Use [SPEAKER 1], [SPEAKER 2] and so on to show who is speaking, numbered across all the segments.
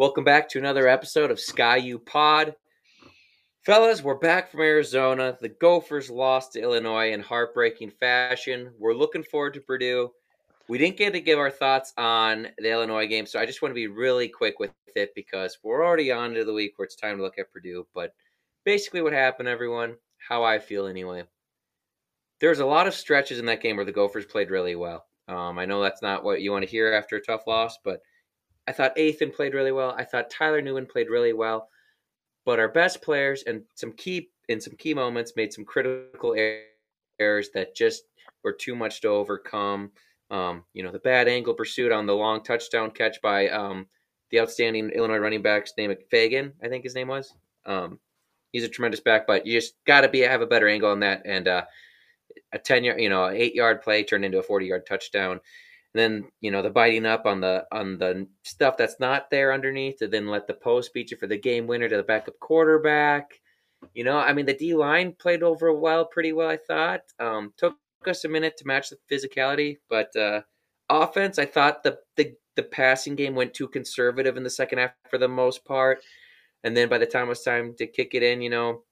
[SPEAKER 1] Welcome back to another episode of Ski U Pod. Fellas, we're back from Arizona. The Gophers lost to Illinois in heartbreaking fashion. We're looking forward to Purdue. We didn't get to give our thoughts on the Illinois game, so I just want to be really quick with it because we're already on to the week where it's time to look at Purdue. But basically, what happened, everyone, how I feel anyway. There's a lot of stretches in that game where the Gophers played really well. Um, I know that's not what you want to hear after a tough loss, but I thought Athan played really well. I thought Tyler Nubin played really well. But our best players and some key in some key moments made some critical errors that just were too much to overcome. Um, you know, the bad angle pursuit on the long touchdown catch by um, the outstanding Illinois running back's name Feagin, I think his name was. Um, he's a tremendous back, but you just got to be have a better angle on that. And uh, a ten yard, you know, eight yard play turned into a forty yard touchdown then you know the biting up on the on the stuff that's not there underneath, and then let the post beat you for the game winner to the backup quarterback. You know, I mean the D line played over well, pretty well, I thought. Um, took us a minute to match the physicality, but uh, offense, I thought the the the passing game went too conservative in the second half for the most part. And then by the time it was time to kick it in, you know,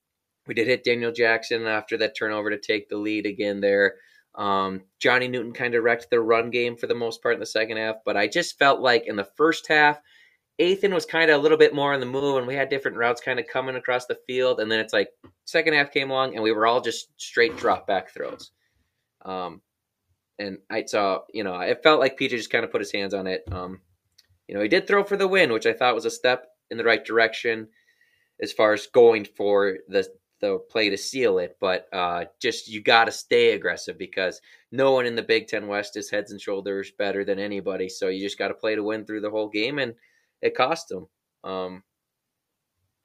[SPEAKER 1] we did hit Daniel Jackson after that turnover to take the lead again there. Um, Johnny Newton kind of wrecked the run game for the most part in the second half, but I just felt like in the first half, Athan was kind of a little bit more on the move, and we had different routes kind of coming across the field. And then it's like second half came along, and we were all just straight drop back throws. Um, and I saw, you know, it felt like PJ just kind of put his hands on it. Um, you know, he did throw for the win, which I thought was a step in the right direction as far as going for the the play to seal it, but uh, just you got to stay aggressive because no one in the Big Ten West is heads and shoulders better than anybody. So you just got to play to win through the whole game, and it cost them. Um,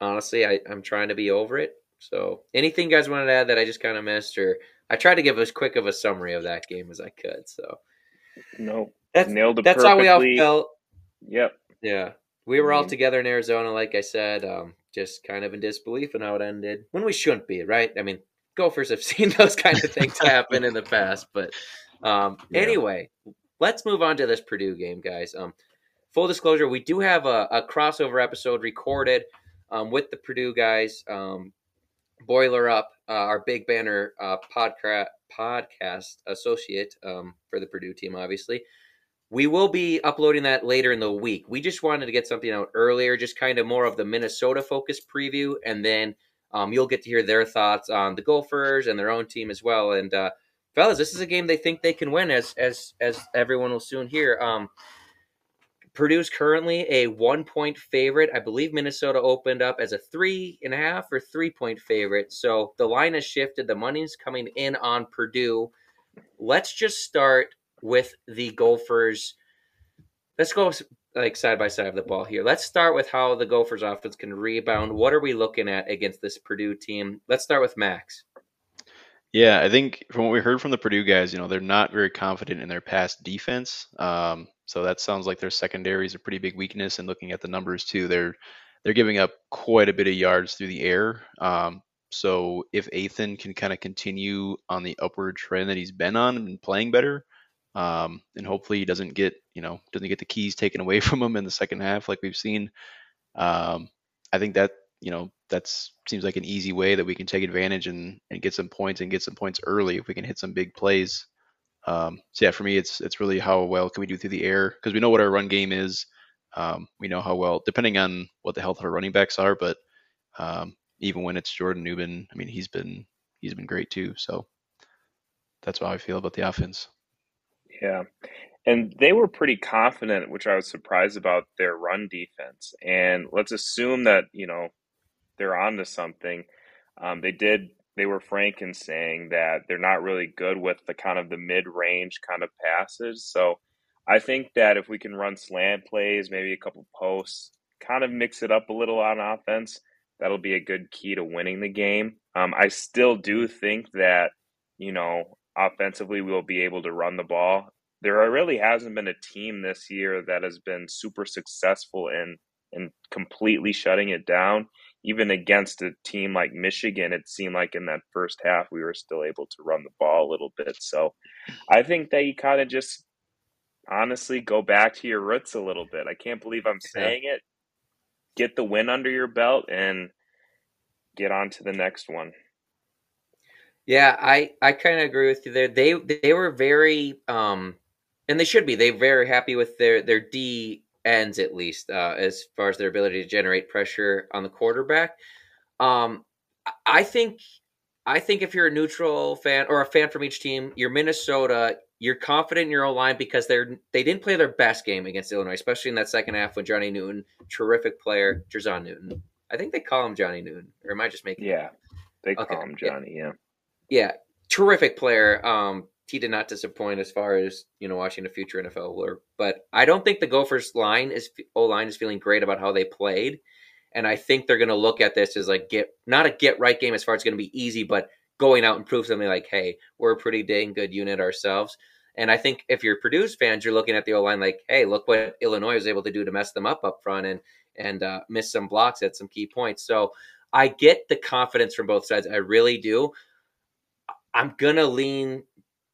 [SPEAKER 1] honestly, I, I'm trying to be over it. So anything you guys wanted to add that I just kind of missed, or I tried to give as quick of a summary of that game as I could. So
[SPEAKER 2] no,
[SPEAKER 1] that's
[SPEAKER 2] nailed it.
[SPEAKER 1] That's
[SPEAKER 2] perfectly.
[SPEAKER 1] how we all felt.
[SPEAKER 2] Yep.
[SPEAKER 1] Yeah, we were all together in Arizona, like I said. Um, just kind of in disbelief in how it ended when we shouldn't be, right? I mean, Gophers have seen those kind of things happen in the past, but um, yeah. anyway, let's move on to this Purdue game, guys. Um, full disclosure, we do have a, a crossover episode recorded um, with the Purdue guys. Um, Boiler Up, uh, our Big Banter uh, podcast podcast associate um, for the Purdue team, obviously. We will be uploading that later in the week. We just wanted to get something out earlier, just kind of more of the Minnesota focused preview, and then um, you'll get to hear their thoughts on the Gophers and their own team as well. And uh, fellas, this is a game they think they can win, as as as everyone will soon hear. Um, Purdue's currently a one point favorite. I believe Minnesota opened up as a three and a half or three point favorite. So the line has shifted. The money's coming in on Purdue. Let's just start with the Gophers. Let's go like side by side of the ball here. Let's start with how the Gophers offense can rebound. What are we looking at against this Purdue team? Let's start with Max.
[SPEAKER 3] Yeah, I think from what we heard from the Purdue guys, you know, they're not very confident in their pass defense. Um, so that sounds like their secondary is a pretty big weakness. And looking at the numbers too, they're they're giving up quite a bit of yards through the air. Um, so if Athan can kind of continue on the upward trend that he's been on and playing better, um, and hopefully he doesn't get you know doesn't get the keys taken away from him in the second half like we've seen. Um, I think that you know that's seems like an easy way that we can take advantage and and get some points and get some points early if we can hit some big plays. Um, so yeah, for me, it's it's really how well can we do through the air because we know what our run game is. Um, we know how well, depending on what the health of our running backs are, but um, even when it's Jordan Nubin, I mean, he's been he's been great too. So that's how I feel about the offense.
[SPEAKER 2] Yeah. And they were pretty confident, which I was surprised about their run defense. And let's assume that, you know, they're onto something. Um, they did, they were frank in saying that they're not really good with the kind of the mid range kind of passes. So I think that if we can run slant plays, maybe a couple posts, kind of mix it up a little on offense, that'll be a good key to winning the game. Um, I still do think that, you know, offensively we'll be able to run the ball. There really hasn't been a team this year that has been super successful in in completely shutting it down. Even against a team like Michigan, it seemed like in that first half we were still able to run the ball a little bit. So I think that you kind of just honestly go back to your roots a little bit. I can't believe I'm saying it, get the win under your belt and get on to the next one.
[SPEAKER 1] Yeah, I I kind of agree with you there. They they were very um and they should be. They're very happy with their their D ends at least uh, as far as their ability to generate pressure on the quarterback. Um I think I think if you're a neutral fan or a fan from each team, you're Minnesota, you're confident in your own line because they're they didn't play their best game against Illinois, especially in that second half when Johnny Newton, terrific player, Jer'Zhan Newton. I think they call him Johnny Newton, or am I just making?
[SPEAKER 2] Yeah, they call okay. him Johnny. Yeah.
[SPEAKER 1] yeah, terrific player. Um, he did not disappoint as far as you know watching the future NFL. But I don't think the Gophers line is O line is feeling great about how they played, and I think they're going to look at this as like get not a get right game as far as it's going to be easy, but going out and prove something like, hey, we're a pretty dang good unit ourselves. And I think if you're Purdue's fans, you're looking at the O line like, hey, look what Illinois was able to do to mess them up up front, and and uh, miss some blocks at some key points. So I get the confidence from both sides. I really do. I'm gonna lean.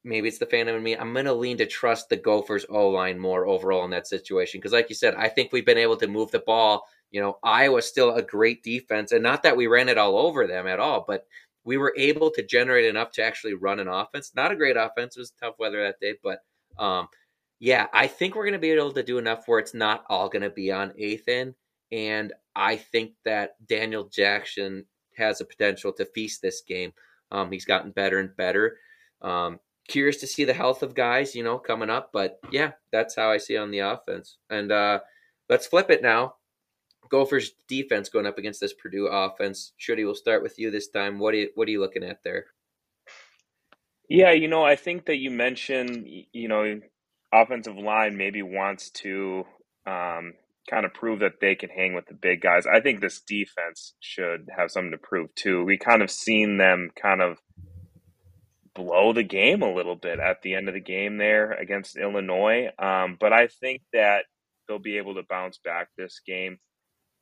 [SPEAKER 1] Maybe it's the phantom in me. I'm gonna lean to trust the Gophers O line more overall in that situation because, like you said, I think we've been able to move the ball. You know, Iowa's still a great defense, and not that we ran it all over them at all, but we were able to generate enough to actually run an offense. Not a great offense; it was tough weather that day, but um, yeah, I think we're going to be able to do enough where it's not all going to be on Ethan. And I think that Daniel Jackson has a potential to feast this game. Um, he's gotten better and better. Um, curious to see the health of guys, you know, coming up. But yeah, that's how I see on the offense. And uh, let's flip it now. Gophers defense going up against this Purdue offense. Shooty, we'll start with you this time. What are you what are you looking at there?
[SPEAKER 2] Yeah, you know, I think that you mentioned, you know, offensive line maybe wants to um, kind of prove that they can hang with the big guys. I think this defense should have something to prove too. We kind of seen them kind of blow the game a little bit at the end of the game there against Illinois. Um, but I think that they'll be able to bounce back this game.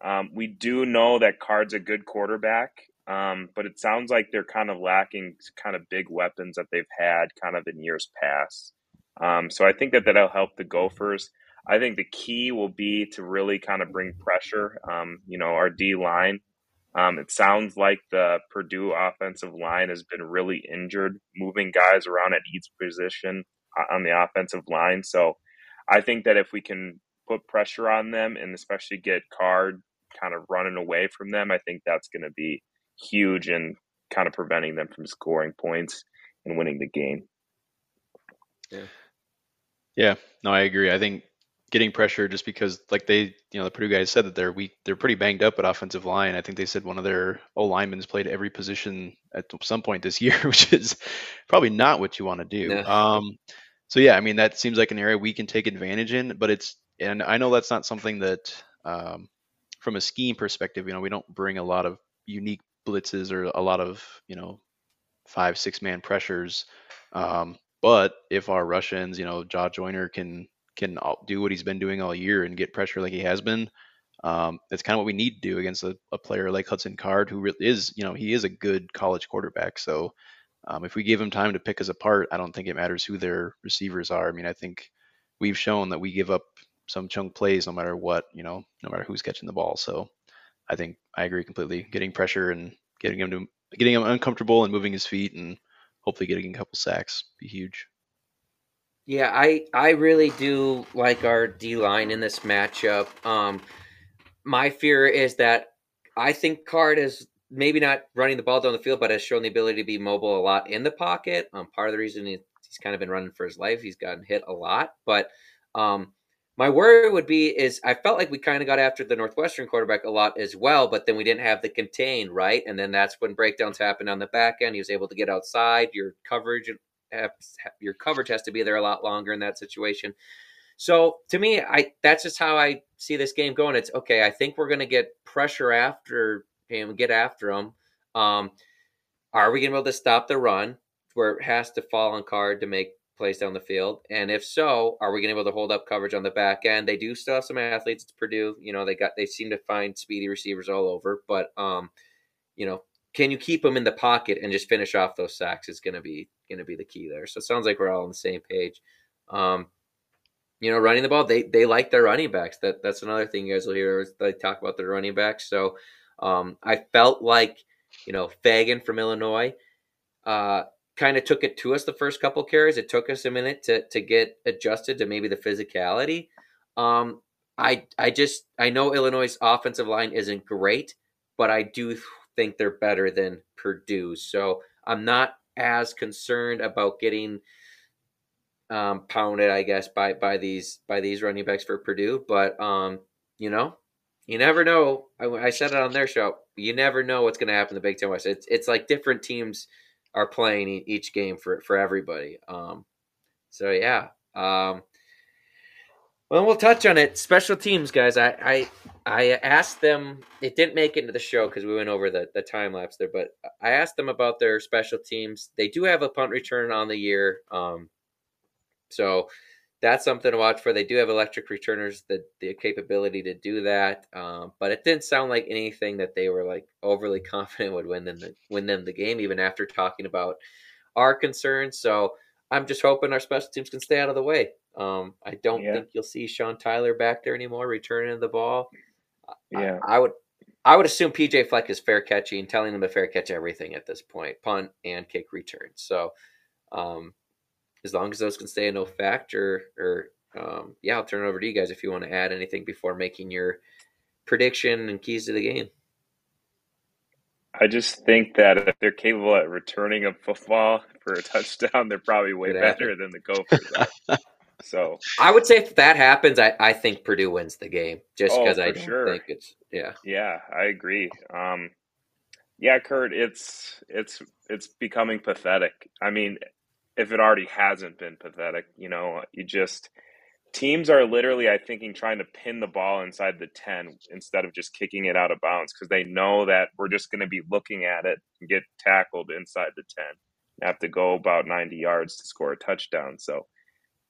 [SPEAKER 2] Um, we do know that Card's a good quarterback, um, but it sounds like they're kind of lacking kind of big weapons that they've had kind of in years past. Um, so I think that that'll help the Gophers. I think the key will be to really kind of bring pressure. Um, you know, our D line. Um, it sounds like the Purdue offensive line has been really injured, moving guys around at each position uh, on the offensive line. So I think that if we can put pressure on them and especially get Card kind of running away from them, I think that's going to be huge in kind of preventing them from scoring points and winning the game.
[SPEAKER 3] Yeah. Yeah, no, I agree. I think getting pressure just because like they you know the Purdue guys said that they're weak they're pretty banged up at offensive line. I think they said one of their O linemen's played every position at some point this year, which is probably not what you want to do. No. Um so yeah, I mean that seems like an area we can take advantage in, but it's and I know that's not something that um from a scheme perspective, you know, we don't bring a lot of unique blitzes or a lot of, you know, five, six man pressures. Um, but if our Russians, you know, Jah Joyner can can do what he's been doing all year and get pressure like he has been, um, it's kind of what we need to do against a, a, player like Hudson Card, who really is, you know, he is a good college quarterback. So um, if we give him time to pick us apart, I don't think it matters who their receivers are. I mean, I think we've shown that we give up some chunk plays no matter what, you know, no matter who's catching the ball. So I think I agree completely. Getting pressure and getting him to getting him uncomfortable and moving his feet and hopefully getting a couple sacks be huge.
[SPEAKER 1] Yeah, I I really do like our D line in this matchup. Um, my fear is that I think Card is maybe not running the ball down the field, but has shown the ability to be mobile a lot in the pocket. Um, part of the reason he's kind of been running for his life, he's gotten hit a lot. But um, my worry would be is I felt like we kind of got after the Northwestern quarterback a lot as well, but then we didn't have the contain right, and then that's when breakdowns happened on the back end. He was able to get outside. Your coverage your coverage has to be there a lot longer in that situation. So to me, I that's just how I see this game going. It's okay. I think we're going to get pressure after him, get after him. Um, are we going to be able to stop the run where it has to fall on card to make plays down the field? And if so, are we going to be able to hold up coverage on the back end? They do still have some athletes. It's Purdue. You know, they got they seem to find speedy receivers all over, but um, you know, can you keep them in the pocket and just finish off those sacks is going to be going to be the key there. So it sounds like we're all on the same page. Um, you know, running the ball. They they like their running backs. That that's another thing you guys will hear. They talk about their running backs. So um, I felt like you know Feagin from Illinois uh, kind of took it to us the first couple carries. It took us a minute to to get adjusted to maybe the physicality. Um, I I just I know Illinois' offensive line isn't great, but I do think they're better than Purdue. So I'm not as concerned about getting um, pounded, I guess, by by these by these running backs for Purdue. But um, you know, you never know. I, I said it on their show. You never know what's going to happen in the Big Ten West. It's it's like different teams are playing each game for for everybody. Um, so yeah. Um, well, we'll touch on it. Special teams, guys. I I, I asked them. It didn't make it into the show because we went over the the time lapse there. But I asked them about their special teams. They do have a punt return on the year. Um, so that's something to watch for. They do have electric returners, the the capability to do that. Um, but it didn't sound like anything that they were like overly confident would win them the win them the game, even after talking about our concerns. So I'm just hoping our special teams can stay out of the way. Um, I don't yeah. think you'll see Sean Tyler back there anymore, returning the ball.
[SPEAKER 2] Yeah,
[SPEAKER 1] I, I would. I would assume PJ Fleck is fair catching, telling them to fair catch everything at this point, punt and kick return. So, um, as long as those can stay a no factor, or um, yeah, I'll turn it over to you guys if you want to add anything before making your prediction and keys to the game.
[SPEAKER 2] I just think that if they're capable at returning a football for a touchdown, they're probably way better than the Gophers. so
[SPEAKER 1] I would say if that happens, I, I think Purdue wins the game just because oh, I sure. think it's yeah.
[SPEAKER 2] Yeah, I agree. Um, yeah, Kurt, it's it's it's becoming pathetic. I mean, if it already hasn't been pathetic. You know, you just teams are literally, I think, trying to pin the ball inside the 10 instead of just kicking it out of bounds because they know that we're just going to be looking at it and get tackled inside the 10. have to go about 90 yards to score a touchdown. So,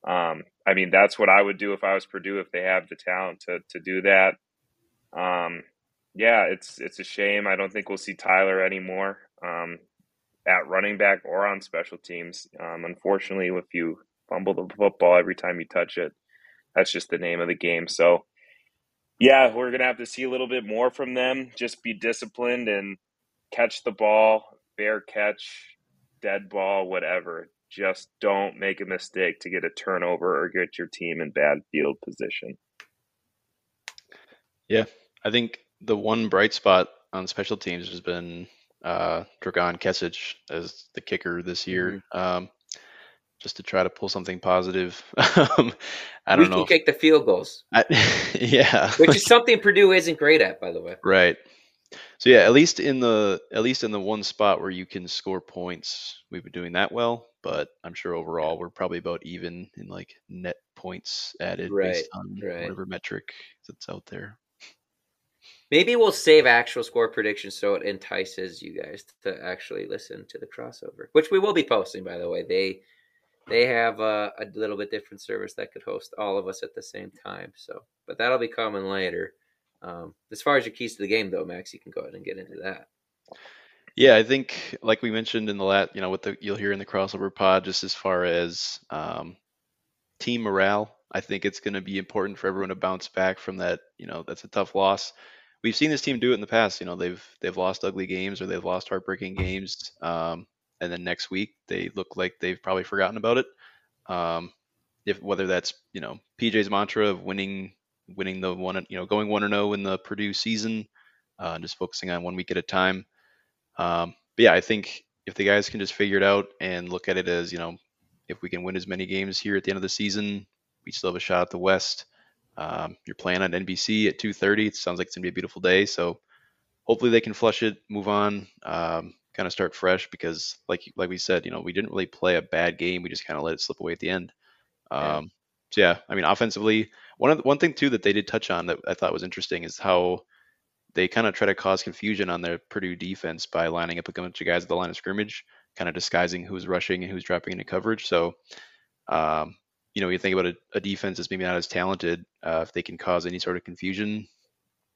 [SPEAKER 2] um, I mean, that's what I would do if I was Purdue if they have the talent to to do that. Um, yeah, it's it's a shame. I don't think we'll see Tyler anymore. Um, at running back or on special teams. Um, unfortunately, if you fumble the football every time you touch it, that's just the name of the game. So, yeah, we're to have to see a little bit more from them. Just be disciplined and catch the ball, fair catch, dead ball, whatever. Just don't make a mistake to get a turnover or get your team in bad field position.
[SPEAKER 3] Yeah, I think the one bright spot on special teams has been uh, Dragan Kesich as the kicker this year, mm-hmm. um, just to try to pull something positive. Um, I don't we know.
[SPEAKER 1] We can kick the field goals.
[SPEAKER 3] I, yeah,
[SPEAKER 1] which is something Purdue isn't great at, by the way.
[SPEAKER 3] Right. So yeah, at least in the at least in the one spot where you can score points, we've been doing that well. But I'm sure overall we're probably about even in like net points added right, based on right. whatever metric that's out there.
[SPEAKER 1] Maybe we'll save actual score predictions so it entices you guys to actually listen to the crossover, which we will be posting. By the way, they they have a, a little bit different service that could host all of us at the same time. So, but that'll be coming later. Um, as far as your keys to the game, though, Max, you can go ahead and get into that.
[SPEAKER 3] Yeah, I think like we mentioned in the lat, you know, what the you'll hear in the crossover pod, just as far as um, team morale, I think it's going to be important for everyone to bounce back from that. You know, that's a tough loss we've seen this team do it in the past. You know, they've they've lost ugly games or they've lost heartbreaking games, um, and then next week they look like they've probably forgotten about it. Um, if whether that's you know PJ's mantra of winning winning the one you know going one or no in the Purdue season, uh, just focusing on one week at a time. Um, but yeah, I think if the guys can just figure it out and look at it as you know if we can win as many games here at the end of the season, we still have a shot at the West. Um, you're playing on NBC at 2:30. It sounds like it's gonna be a beautiful day. So hopefully they can flush it, move on, um, kind of start fresh because like like we said, you know, we didn't really play a bad game. We just kind of let it slip away at the end. Um, yeah. So yeah, I mean, offensively, one of the, one thing too that they did touch on that I thought was interesting is how they kind of try to cause confusion on their Purdue defense by lining up a bunch of guys at the line of scrimmage, kind of disguising who's rushing and who's dropping into coverage. So um, you know, you think about a, a defense that's maybe not as talented, uh, if they can cause any sort of confusion,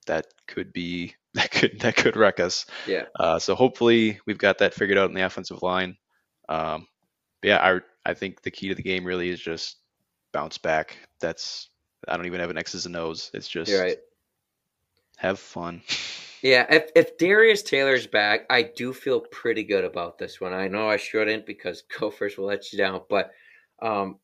[SPEAKER 3] that could be that could that could wreck us.
[SPEAKER 1] Yeah.
[SPEAKER 3] Uh, so hopefully we've got that figured out in the offensive line. Um, yeah, I I think the key to the game really is just bounce back. That's I don't even have an X's and O's. It's just
[SPEAKER 1] right.
[SPEAKER 3] Have fun.
[SPEAKER 1] Yeah, if if Darius Taylor's back, I do feel pretty good about this one. I know I shouldn't because Gophers will let you down, but um,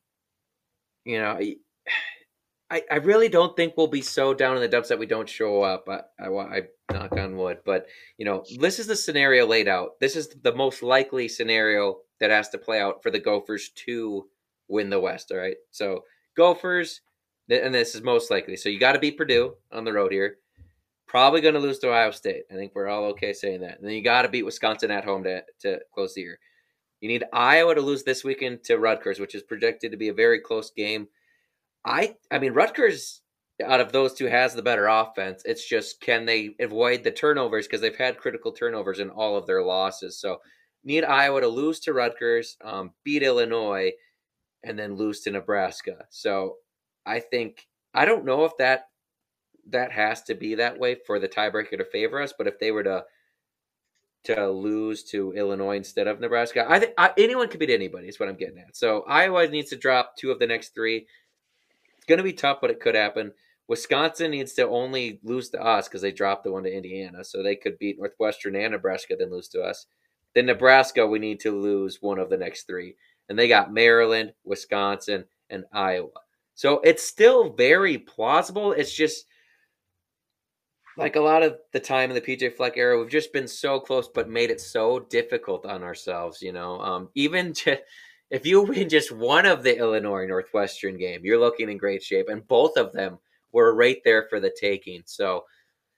[SPEAKER 1] you know, I I really don't think we'll be so down in the dumps that we don't show up. I I, I knock on wood, but you know, this is the scenario laid out. This is the most likely scenario that has to play out for the Gophers to win the West. All right, so Gophers, and this is most likely. So you got to beat Purdue on the road here. Probably going to lose to Ohio State. I think we're all okay saying that. And then you got to beat Wisconsin at home to, to close the year. You need Iowa to lose this weekend to Rutgers, which is projected to be a very close game. I I mean Rutgers out of those two has the better offense. It's just can they avoid the turnovers because they've had critical turnovers in all of their losses. So need Iowa to lose to Rutgers, um, beat Illinois, and then lose to Nebraska. So I think I don't know if that that has to be that way for the tiebreaker to favor us. But if they were to to lose to Illinois instead of Nebraska, I think anyone could beat anybody. Is what I'm getting at. So Iowa needs to drop two of the next three. It's going to be tough, but it could happen. Wisconsin needs to only lose to us because they dropped the one to Indiana, so they could beat Northwestern and Nebraska, then lose to us. Then Nebraska, we need to lose one of the next three, and they got Maryland, Wisconsin, and Iowa. So it's still very plausible. It's just like a lot of the time in the PJ Fleck era, we've just been so close, but made it so difficult on ourselves. You know, um, even to, if you win just one of the Illinois Northwestern game, you're looking in great shape, and both of them were right there for the taking. So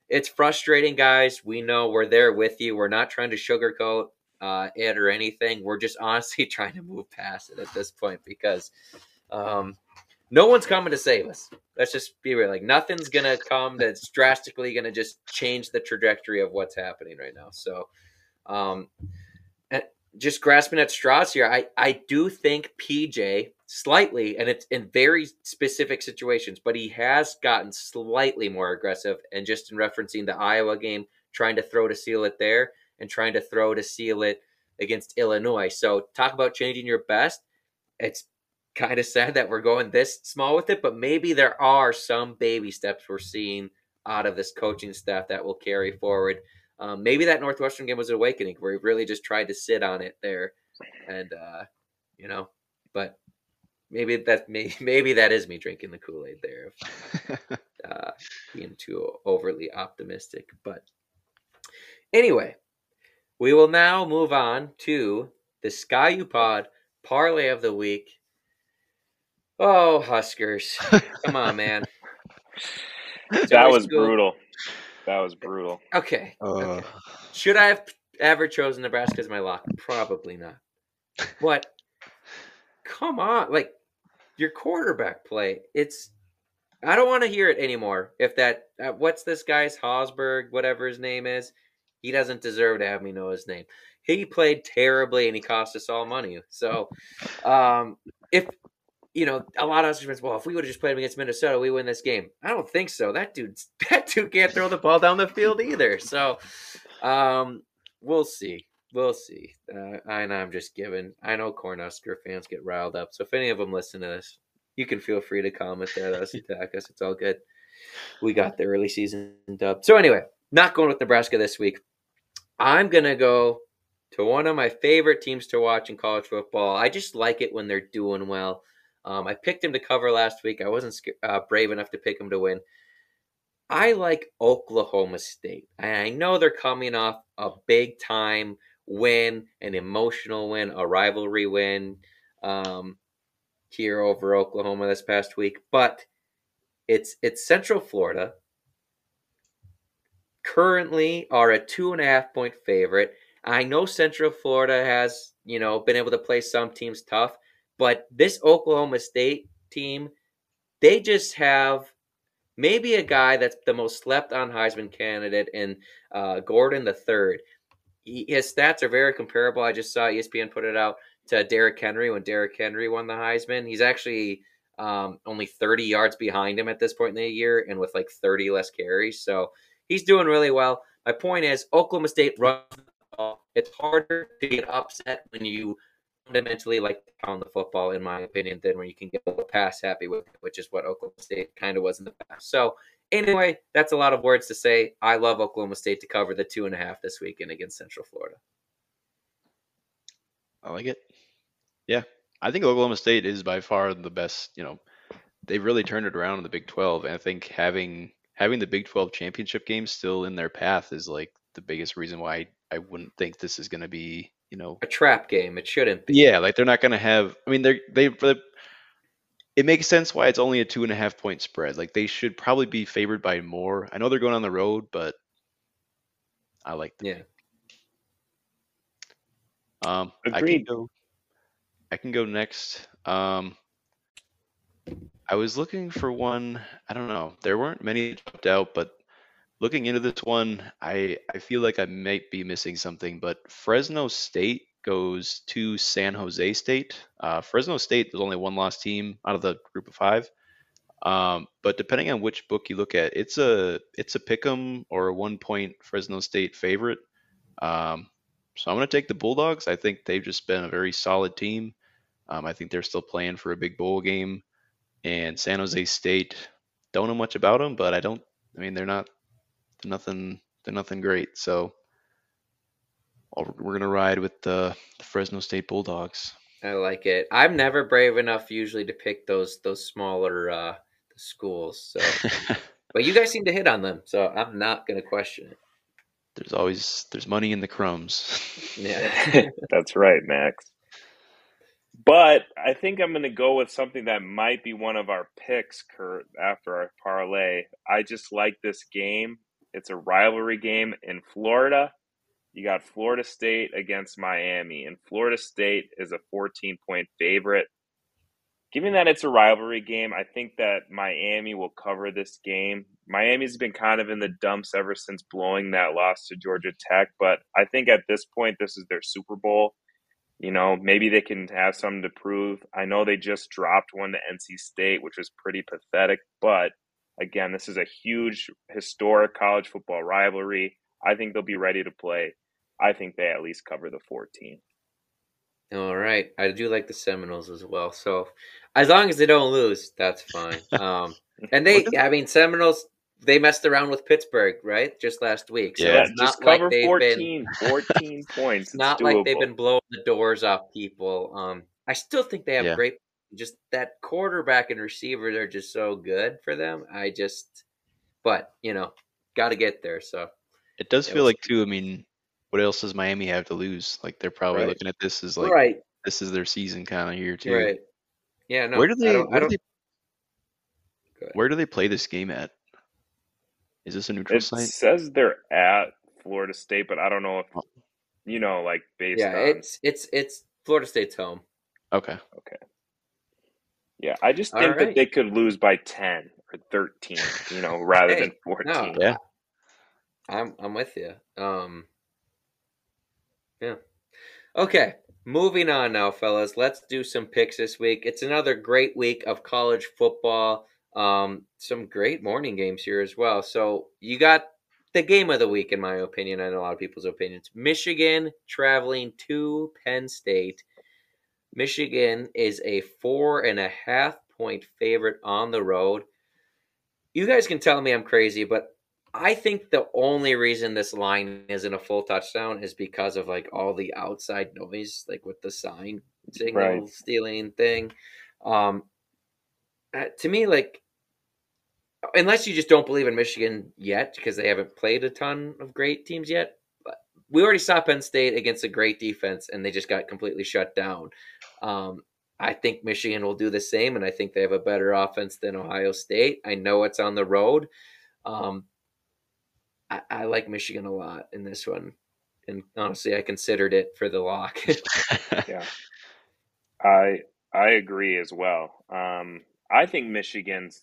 [SPEAKER 1] it's frustrating, guys. We know we're there with you. We're not trying to sugarcoat uh, it or anything. We're just honestly trying to move past it at this point because um, no one's coming to save us. Let's just be real. Like nothing's gonna come that's drastically gonna just change the trajectory of what's happening right now. So, um, just grasping at straws here, I I do think PJ slightly, and it's in very specific situations, but he has gotten slightly more aggressive. And just in referencing the Iowa game, trying to throw to seal it there, and trying to throw to seal it against Illinois. So talk about changing your best. It's kind of sad that we're going this small with it, but maybe there are some baby steps we're seeing out of this coaching staff that will carry forward. Um, maybe that Northwestern game was an awakening where he really just tried to sit on it there, and uh, you know, but maybe that maybe, maybe that is me drinking the Kool Aid there, uh, being too overly optimistic. But anyway, we will now move on to the Ski U Pod parlay of the week. Oh, Huskers. Come on, man.
[SPEAKER 2] that was brutal. That was brutal.
[SPEAKER 1] Okay. Uh, okay. Should I have ever chosen Nebraska as my lock? Probably not. But come on, like your quarterback play. It's I don't want to hear it anymore. If that uh, what's this guy's Hausberg, whatever his name is, he doesn't deserve to have me know his name. He played terribly and he cost us all money. So, um, if you know, a lot of us fans, well, if we would have just played against Minnesota, we win this game. I don't think so. That dude, that dude can't throw the ball down the field either. So, um, we'll see. We'll see. Uh, and I'm just giving. I know Cornhusker fans get riled up. So if any of them listen to this, you can feel free to comment at us, attack us. It's all good. We got the early season dub. So anyway, not going with Nebraska this week. I'm gonna go to one of my favorite teams to watch in college football. I just like it when they're doing well. Um, I picked him to cover last week. I wasn't uh, brave enough to pick him to win. I like Oklahoma State. I know they're coming off a big time win, an emotional win, a rivalry win um, here over Oklahoma this past week, but it's it's Central Florida. Currently, are a two and a half point favorite. I know Central Florida has you know been able to play some teams tough. But this Oklahoma State team, they just have maybe a guy that's the most slept on Heisman candidate in uh, Gordon the third. His stats are very comparable. I just saw ESPN put it out to Derrick Henry when Derrick Henry won the Heisman. He's actually um, only 30 yards behind him at this point in the year and with like 30 less carries. So he's doing really well. My point is, Oklahoma State runs. It's harder to get upset when you fundamentally like pound the football, in my opinion, than where you can get a pass happy with, which is what Oklahoma State kind of was in the past. So anyway, that's a lot of words to say. I love Oklahoma State to cover the two and a half this weekend against Central Florida.
[SPEAKER 3] I like it. Yeah, I think Oklahoma State is by far the best. You know, they've really turned it around in the Big 12, and I think having having the Big 12 championship game still in their path is like the biggest reason why I wouldn't think this is going to be, you know,
[SPEAKER 1] a trap game. It shouldn't be.
[SPEAKER 3] Yeah, like they're not going to have. I mean, they're they. It makes sense why it's only a two and a half point spread. Like they should probably be favored by more. I know they're going on the road, but I like them.
[SPEAKER 1] Yeah.
[SPEAKER 3] Um, I can go. I can go next. Um, I was looking for one. I don't know. There weren't many jumped out, but looking into this one, I I feel like I might be missing something. But Fresno State goes to San Jose State. Uh, Fresno State is only one lost team out of the group of five. Um, but depending on which book you look at, it's a it's a pick'em or a one point Fresno State favorite. Um, so I'm going to take the Bulldogs. I think they've just been a very solid team. Um, I think they're still playing for a big bowl game. And San Jose State, don't know much about them, but I don't. I mean, they're not they're nothing. They're nothing great. So we're gonna ride with the, the Fresno State Bulldogs.
[SPEAKER 1] I like it. I'm never brave enough usually to pick those those smaller uh, schools. So, but you guys seem to hit on them, so I'm not gonna question it.
[SPEAKER 3] There's always there's money in the crumbs.
[SPEAKER 1] Yeah,
[SPEAKER 2] that's right, Max. But I think I'm going to go with something that might be one of our picks, Kurt, after our parlay. I just like this game. It's a rivalry game in Florida. You got Florida State against Miami, and Florida State is a 14 point favorite. Given that it's a rivalry game, I think that Miami will cover this game. Miami's been kind of in the dumps ever since blowing that loss to Georgia Tech, but I think at this point, this is their Super Bowl. You know, maybe they can have something to prove. I know they just dropped one to NC State, which was pretty pathetic, but again, this is a huge historic college football rivalry. I think they'll be ready to play. I think they at least cover the 14.
[SPEAKER 1] All right. I do like the Seminoles as well. So as long as they don't lose, that's fine. Um, and they, I mean, Seminoles, they messed around with Pittsburgh, right? Just last week.
[SPEAKER 2] So yeah, it's not like they've 14, been 14 points.
[SPEAKER 1] It's not like they've been blowing the doors off people. Um, I still think they have yeah. great just that quarterback and receivers are just so good for them. I just but, you know, got to get there. So
[SPEAKER 3] it does feel like too, I mean, what else does Miami have to lose? Like they're probably right. looking at this as like
[SPEAKER 1] right.
[SPEAKER 3] this is their season kind of year too.
[SPEAKER 1] Right. Yeah, no.
[SPEAKER 3] Where do they where, do they, where do they play this game at? Is this a neutral
[SPEAKER 2] it
[SPEAKER 3] site? It
[SPEAKER 2] says they're at Florida State, but I don't know if oh. you know, like based
[SPEAKER 1] yeah,
[SPEAKER 2] on...
[SPEAKER 1] it's it's it's Florida State's home.
[SPEAKER 3] Okay.
[SPEAKER 2] Okay. Yeah, I just think right. that they could lose by ten or thirteen, you know, rather hey, than fourteen.
[SPEAKER 1] No, yeah. I'm I'm with you. Um Yeah. Okay. Moving on now, fellas. Let's do some picks this week. It's another great week of college football. Um, some great morning games here as well. So you got the game of the week, in my opinion, and a lot of people's opinions. Michigan traveling to Penn State. Michigan is a four and a half point favorite on the road. You guys can tell me I'm crazy, but I think the only reason this line isn't a full touchdown is because of like all the outside noise, like with the sign signal right. stealing thing. Um, uh, to me, like, unless you just don't believe in Michigan yet because they haven't played a ton of great teams yet. We already saw Penn State against a great defense, and they just got completely shut down. Um, I think Michigan will do the same, and I think they have a better offense than Ohio State. I know it's on the road. Um, I, I like Michigan a lot in this one, and honestly, I considered it for the lock.
[SPEAKER 2] yeah, I I agree as well. Um, I think Michigan's,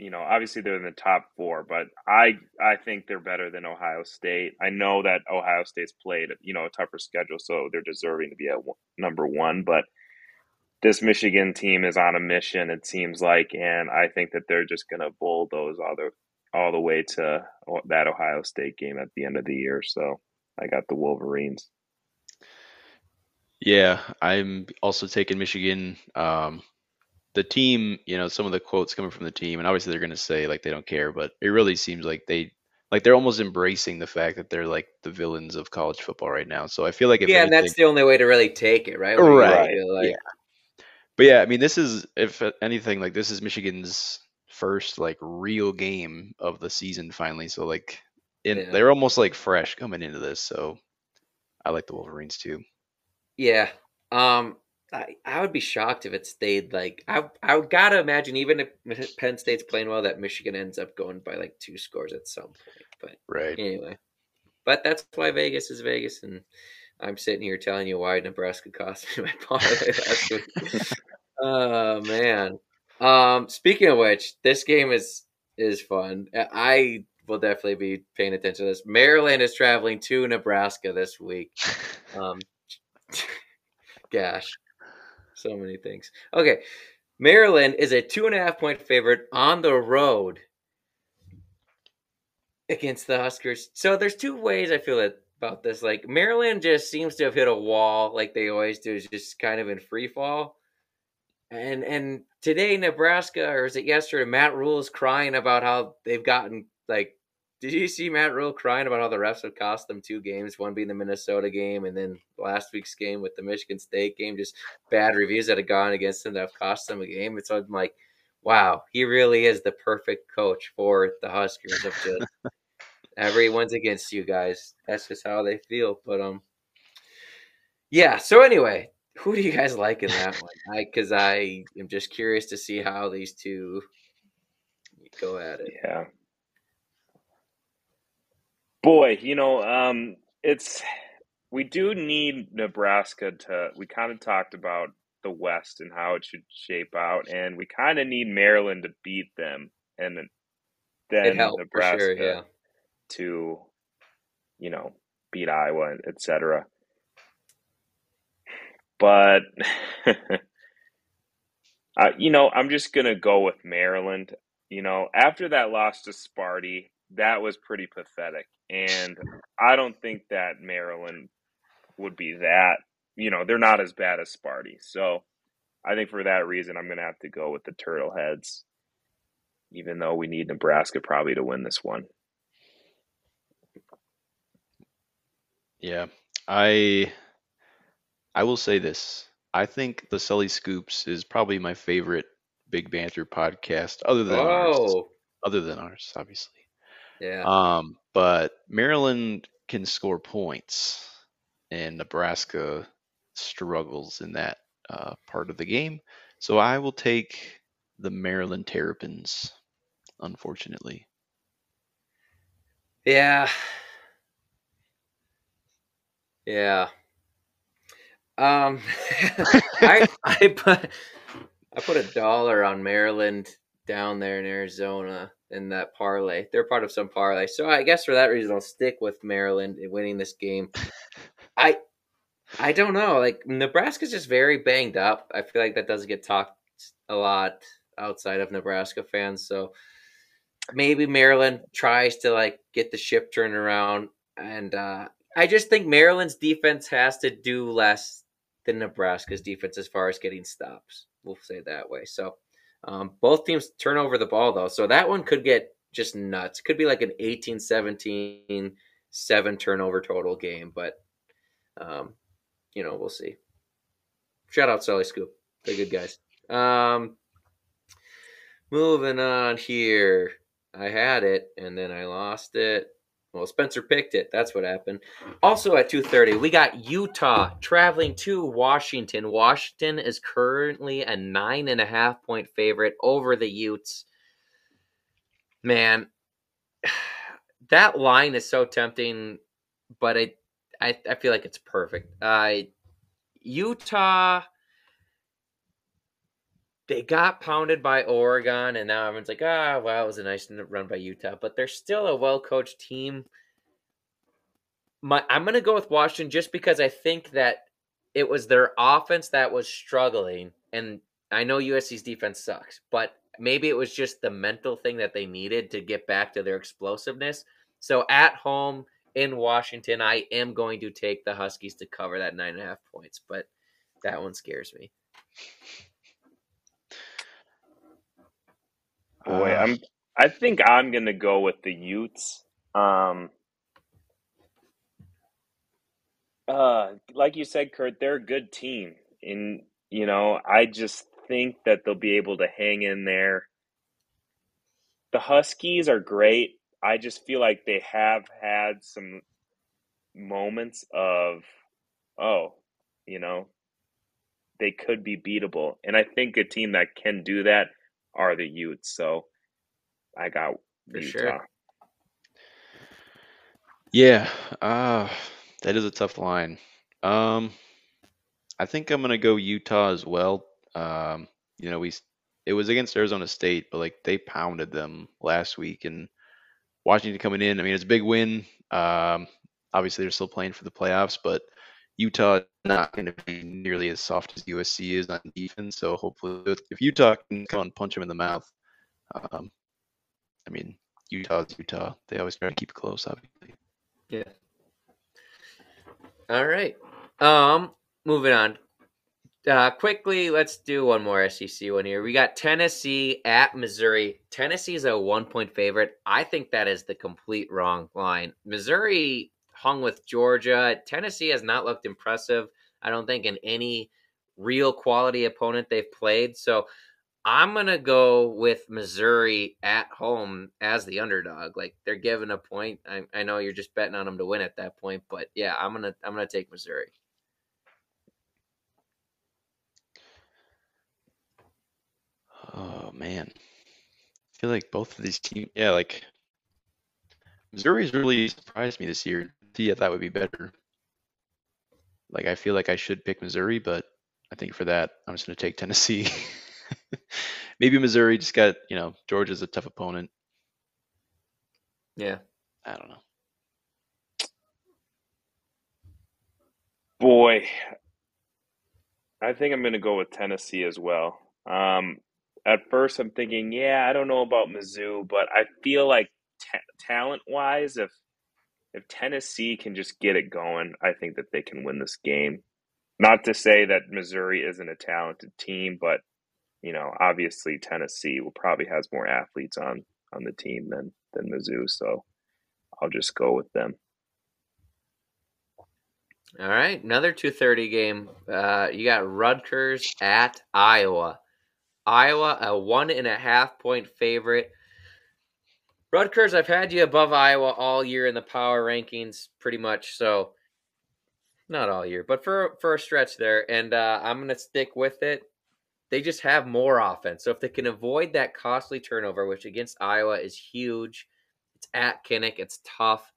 [SPEAKER 2] you know, obviously they're in the top four, but I I think they're better than Ohio State. I know that Ohio State's played, you know, a tougher schedule, so they're deserving to be at number one. But this Michigan team is on a mission, it seems like, and I think that they're just going to bulldoze all the all the way to that Ohio State game at the end of the year. So I got the Wolverines.
[SPEAKER 3] Yeah, I'm also taking Michigan. Um, the team, you know, some of the quotes coming from the team, and obviously they're going to say like they don't care, but it really seems like they like they're almost embracing the fact that they're like the villains of college football right now. So I feel like if
[SPEAKER 1] yeah, and that's the only way to really take it, right?
[SPEAKER 3] Right,
[SPEAKER 1] like-
[SPEAKER 3] yeah. But yeah, I mean, this is if anything like this is Michigan's first like real game of the season finally. So like, in,
[SPEAKER 1] Yeah.
[SPEAKER 3] they're almost like fresh coming into this. So I like the Wolverines too.
[SPEAKER 1] Yeah. Um I, I would be shocked if it stayed like I I gotta imagine even if Penn State's playing well that Michigan ends up going by like two scores at some point. But
[SPEAKER 3] Right.
[SPEAKER 1] anyway. But that's why Vegas is Vegas and I'm sitting here telling you why Nebraska cost me my parlay last week. oh man. Um speaking of which, this game is is fun. I will definitely be paying attention to this. Maryland is traveling to Nebraska this week. Um, gosh, so many things. Okay, Maryland is a two and a half point favorite on the road against the Huskers. So there's two ways I feel about this. Like Maryland just seems to have hit a wall, like they always do, is just kind of in free fall. And and today Nebraska, or is it yesterday? Matt Rhule is crying about how they've gotten like did you see Matt Rhule crying about how the refs have cost them two games, one being the Minnesota game and then last week's game with the Michigan State game, just bad reviews that have gone against him that have cost them a game. It's I'm like, wow, he really is the perfect coach for the Huskers of just everyone's against you guys. That's just how they feel. But um yeah, so anyway, who do you guys like in that one? I cause I am just curious to see how these two go at it.
[SPEAKER 2] Yeah. Boy, you know, um, it's we do need Nebraska to. We kind of talked about the West and how it should shape out, and we kind of need Maryland to beat them, and then
[SPEAKER 1] helped
[SPEAKER 2] Nebraska
[SPEAKER 1] sure, yeah.
[SPEAKER 2] to, you know, beat Iowa, etc. But, uh, you know, I'm just gonna go with Maryland. You know, after that loss to Sparty, that was pretty pathetic, and I don't think that Maryland would be that. You know, they're not as bad as Sparty, so I think for that reason, I'm gonna have to go with the Turtle Heads, even though we need Nebraska probably to win this one.
[SPEAKER 3] Yeah, I I will say this. I think the Sully Scoops is probably my favorite Big Banter podcast, other than ours.
[SPEAKER 1] Oh,
[SPEAKER 3] Other than ours, obviously.
[SPEAKER 1] Yeah.
[SPEAKER 3] Um, but Maryland can score points, and Nebraska struggles in that uh, part of the game. So I will take the Maryland Terrapins, unfortunately.
[SPEAKER 1] Yeah. Yeah. Um I I put I put a dollar on Maryland down there in Arizona in that parlay. They're part of some parlay. So I guess for that reason I'll stick with Maryland in winning this game. I I don't know. Like Nebraska's just very banged up. I feel like that doesn't get talked a lot outside of Nebraska fans. So maybe Maryland tries to like get the ship turned around and uh I just think Maryland's defense has to do less than Nebraska's defense as far as getting stops. We'll say that way. So um, both teams turn over the ball though. So that one could get just nuts. Could be like an 18-17 seven turnover total game, but um, you know, we'll see. Shout out Sully Scoop. They're good guys. Um, moving on here. I had it and then I lost it. Well, Spencer picked it. That's what happened. Also at 2:30, we got Utah traveling to Washington. Washington is currently a nine and a half point favorite over the Utes. Man, that line is so tempting, but it I, I feel like it's perfect. Uh, Utah they got pounded by Oregon, and now everyone's like, ah, wow, it was a nice run by Utah, but they're still a well coached team. My, I'm going to go with Washington just because I think that it was their offense that was struggling, and I know USC's defense sucks, but maybe it was just the mental thing that they needed to get back to their explosiveness. So at home in Washington. I am going to take the Huskies to cover that nine and a half points, but that one scares me.
[SPEAKER 2] Boy,
[SPEAKER 3] Uh,
[SPEAKER 2] I'm. I think I'm gonna go with the Utes. Um, uh, like you said, Kurt, they're a good team, and you know, I just think that they'll be able to hang in there. The Huskies are great. I just feel like they have had some moments of, oh, you know, they could be beatable, and I think a team that can do that are the Utes. So I got
[SPEAKER 1] For
[SPEAKER 2] Utah.
[SPEAKER 1] sure.
[SPEAKER 3] Yeah, uh, that is a tough line. Um, I think I'm gonna go Utah as well. Um, you know, we it was against Arizona State, but like they pounded them last week, and Washington coming in. I mean, it's a big win. Um, obviously they're still playing for the playoffs, but Utah not going to be nearly as soft as USC is on defense. So hopefully, if- Utah can come and punch them in the mouth, um, I mean, Utah's Utah. They always try to keep close, obviously.
[SPEAKER 1] Yeah. All right. Um, moving on. Uh, quickly, let's do one more SEC one here. We got Tennessee at Missouri. Tennessee is a one point favorite. I think that is the complete wrong line. Missouri hung with Georgia. Tennessee has not looked impressive, I don't think, in any real quality opponent they've played. So I'm going to go with Missouri at home as the underdog. Like they're given a point. I, I know you're just betting on them to win at that point, but yeah, I'm going to I'm going to take Missouri.
[SPEAKER 3] Oh man, I feel like both of these teams. Yeah, like Missouri's really surprised me this year. See, I thought would be better. Like I feel like I should pick Missouri, but I think for that I'm just going to take Tennessee. Maybe Missouri just got you know Georgia's a tough opponent.
[SPEAKER 1] Yeah.
[SPEAKER 3] I don't know.
[SPEAKER 2] Boy, I think I'm going to go with Tennessee as well. Um, at first, I'm thinking, yeah, I don't know about Mizzou, but I feel like ta talent wise, if if Tennessee can just get it going, I think that they can win this game. Not to say that Missouri isn't a talented team, but you know, obviously Tennessee will probably has more athletes on on the team than than Mizzou, so I'll just go with them.
[SPEAKER 1] All right, another 2:30 game. Uh, you got Rutgers at Iowa. Iowa, a one and a half point favorite. Rutgers, I've had you above Iowa all year in the power rankings, pretty much. So, not all year, but for for a stretch there, and uh, I'm gonna stick with it. They just have more offense, so if they can avoid that costly turnover, which against Iowa is huge, it's at Kinnick, it's tough.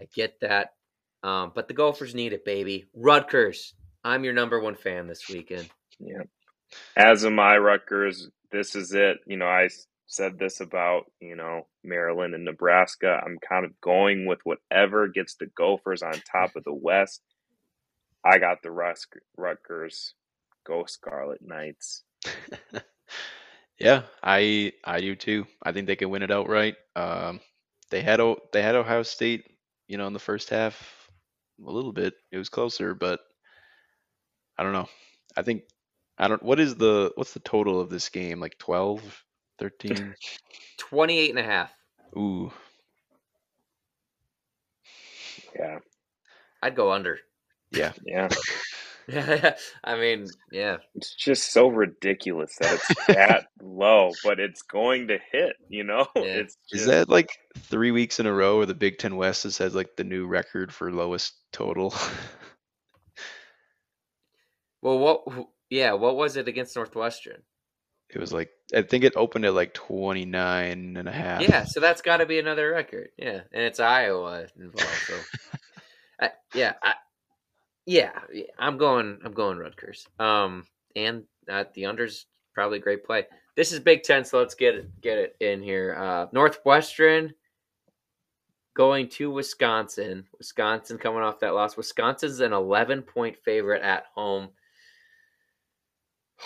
[SPEAKER 1] I get that. Um, but the Gophers need it, baby. Rutgers, I'm your number one fan this weekend.
[SPEAKER 2] Yeah. As am I, Rutgers. This is it. You know, I said this about, you know, Maryland and Nebraska. I'm kind of going with whatever gets the Gophers on top of the West. I got the Rus- Rutgers. Go Scarlet Knights.
[SPEAKER 3] Yeah, I I do too. I think they can win it outright. Um, they had O they had Ohio State, you know, in the first half a little bit. It was closer, but I don't know. I think I don't what is the what's the total of this game? Like 12, 13?
[SPEAKER 1] 28 and a half.
[SPEAKER 3] Ooh.
[SPEAKER 2] Yeah.
[SPEAKER 1] I'd go under.
[SPEAKER 3] Yeah.
[SPEAKER 2] Yeah.
[SPEAKER 1] I mean, yeah.
[SPEAKER 2] It's just so ridiculous that it's that low, but it's going to hit, you know?
[SPEAKER 1] Yeah.
[SPEAKER 2] It's
[SPEAKER 3] Is that like three weeks in a row where the Big Ten West has had like the new record for lowest total?
[SPEAKER 1] Well, what? Yeah, what was it against Northwestern?
[SPEAKER 3] It was like I think it opened at like 29 and a half.
[SPEAKER 1] Yeah, so that's got to be another record. Yeah, and it's Iowa involved. So, I, yeah, I, yeah, yeah, I'm going. I'm going Rutgers. Um, and uh, the unders probably a great play. This is Big Ten, so let's get it get it in here. Uh, Northwestern going to Wisconsin. Wisconsin coming off that loss. Wisconsin's an 11 point favorite at home.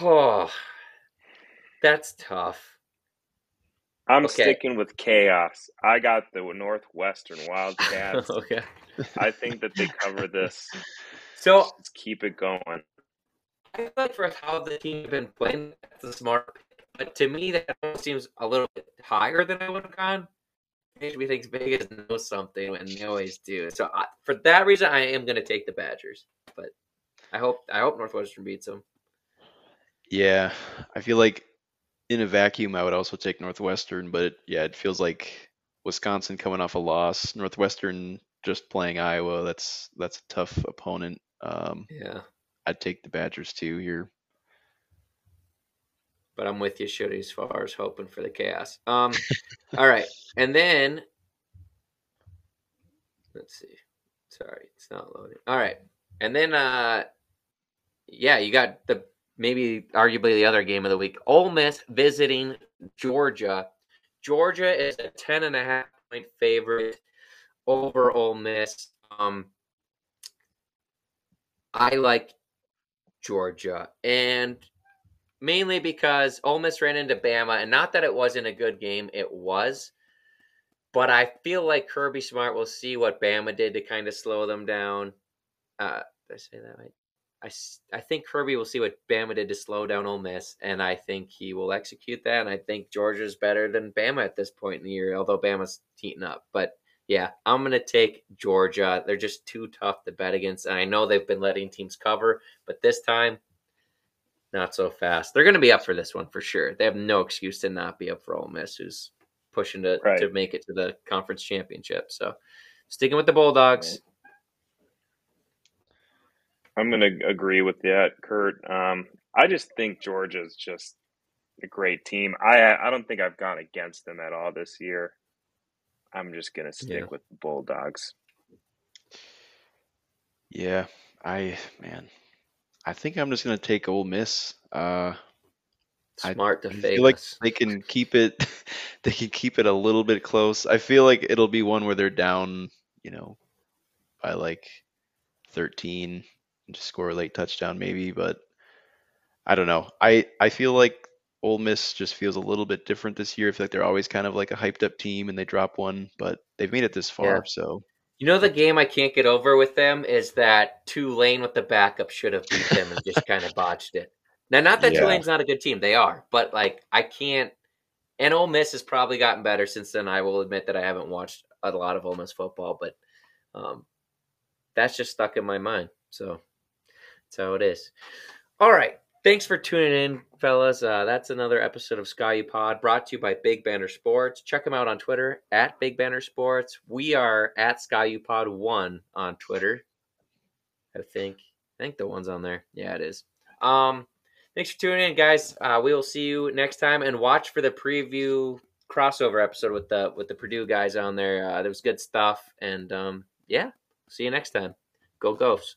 [SPEAKER 1] Oh, that's tough.
[SPEAKER 2] I'm
[SPEAKER 1] Okay.
[SPEAKER 2] sticking with chaos. I got the Northwestern Wildcats.
[SPEAKER 1] okay.
[SPEAKER 2] I think that they cover this.
[SPEAKER 1] So
[SPEAKER 2] Let's keep it going.
[SPEAKER 1] I feel like for how the team have been playing, that's a smart pick. But to me, that seems a little bit higher than I would have gone. Makes me think Vegas knows something, and they always do. So I, for that reason, I am going to take the Badgers. But I hope I hope Northwestern beats them.
[SPEAKER 3] Yeah, I feel like in a vacuum, I would also take Northwestern, but yeah, it feels like Wisconsin coming off a loss, Northwestern just playing Iowa. That's that's a tough opponent. Um,
[SPEAKER 1] Yeah,
[SPEAKER 3] I'd take the Badgers too here.
[SPEAKER 1] but I'm with you, Shooty, as far as hoping for the chaos. Um, all right, and then let's see. Sorry, it's not loading. All right, and then uh, yeah, you got the maybe arguably the other game of the week. Ole Miss visiting Georgia. Georgia is a ten and a half point favorite over Ole Miss. Um, I like Georgia, and mainly because Ole Miss ran into Bama, and not that it wasn't a good game, it was. But I feel like Kirby Smart will see what Bama did to kind of slow them down. Uh, did I say that right? I, I think Kirby will see what Bama did to slow down Ole Miss, and I think he will execute that. And I think Georgia's better than Bama at this point in the year, although Bama's heating up. But yeah, I'm going to take Georgia. They're just too tough to bet against. And I know they've been letting teams cover, but this time, not so fast. They're going to be up for this one for sure. They have no excuse to not be up for Ole Miss, who's pushing to,
[SPEAKER 2] Right.
[SPEAKER 1] to make it to the conference championship. So sticking with the Bulldogs.
[SPEAKER 2] I'm going to agree with that, Kurt. Um, I just think Georgia's just a great team. I I don't think I've gone against them at all this year. I'm just going to stick
[SPEAKER 1] Yeah.
[SPEAKER 2] with the Bulldogs.
[SPEAKER 3] Yeah, I man, I think I'm just gonna take Ole Miss. Uh, I-
[SPEAKER 1] Smart to
[SPEAKER 3] I
[SPEAKER 1] fade
[SPEAKER 3] feel like
[SPEAKER 1] us.
[SPEAKER 3] they can keep it. They can keep it a little bit close. I feel like it'll be one where they're down, you know, by like 13 and just score a late touchdown maybe. But I don't know. I I feel like Ole Miss just feels a little bit different this year. I feel like they're always kind of like a hyped up team and they drop one, but they've made it this far.
[SPEAKER 1] Yeah.
[SPEAKER 3] So
[SPEAKER 1] You know the game I can't get over with them is that Tulane with the backup should have beat them and just kind of botched it. Now, not that
[SPEAKER 3] Yeah.
[SPEAKER 1] Tulane's not a good team; they are, but like I can't. And Ole Miss has probably gotten better since then. I will admit that I haven't watched a lot of Ole Miss football, but um, that's just stuck in my mind. So how it is. All right. Thanks for tuning in, fellas. Uh, that's another episode of Ski U Pod brought to you by Big Banter Sports. Check them out on Twitter at Big Banter Sports. We are at Ski U Pod One on Twitter. I think. I think the one's on there. Yeah, it is. Um, thanks for tuning in, guys. Uh, we will see you next time, and watch for the preview crossover episode with the with the Purdue guys on there. Uh, there was good stuff, and um, yeah, see you next time. Go Gophs.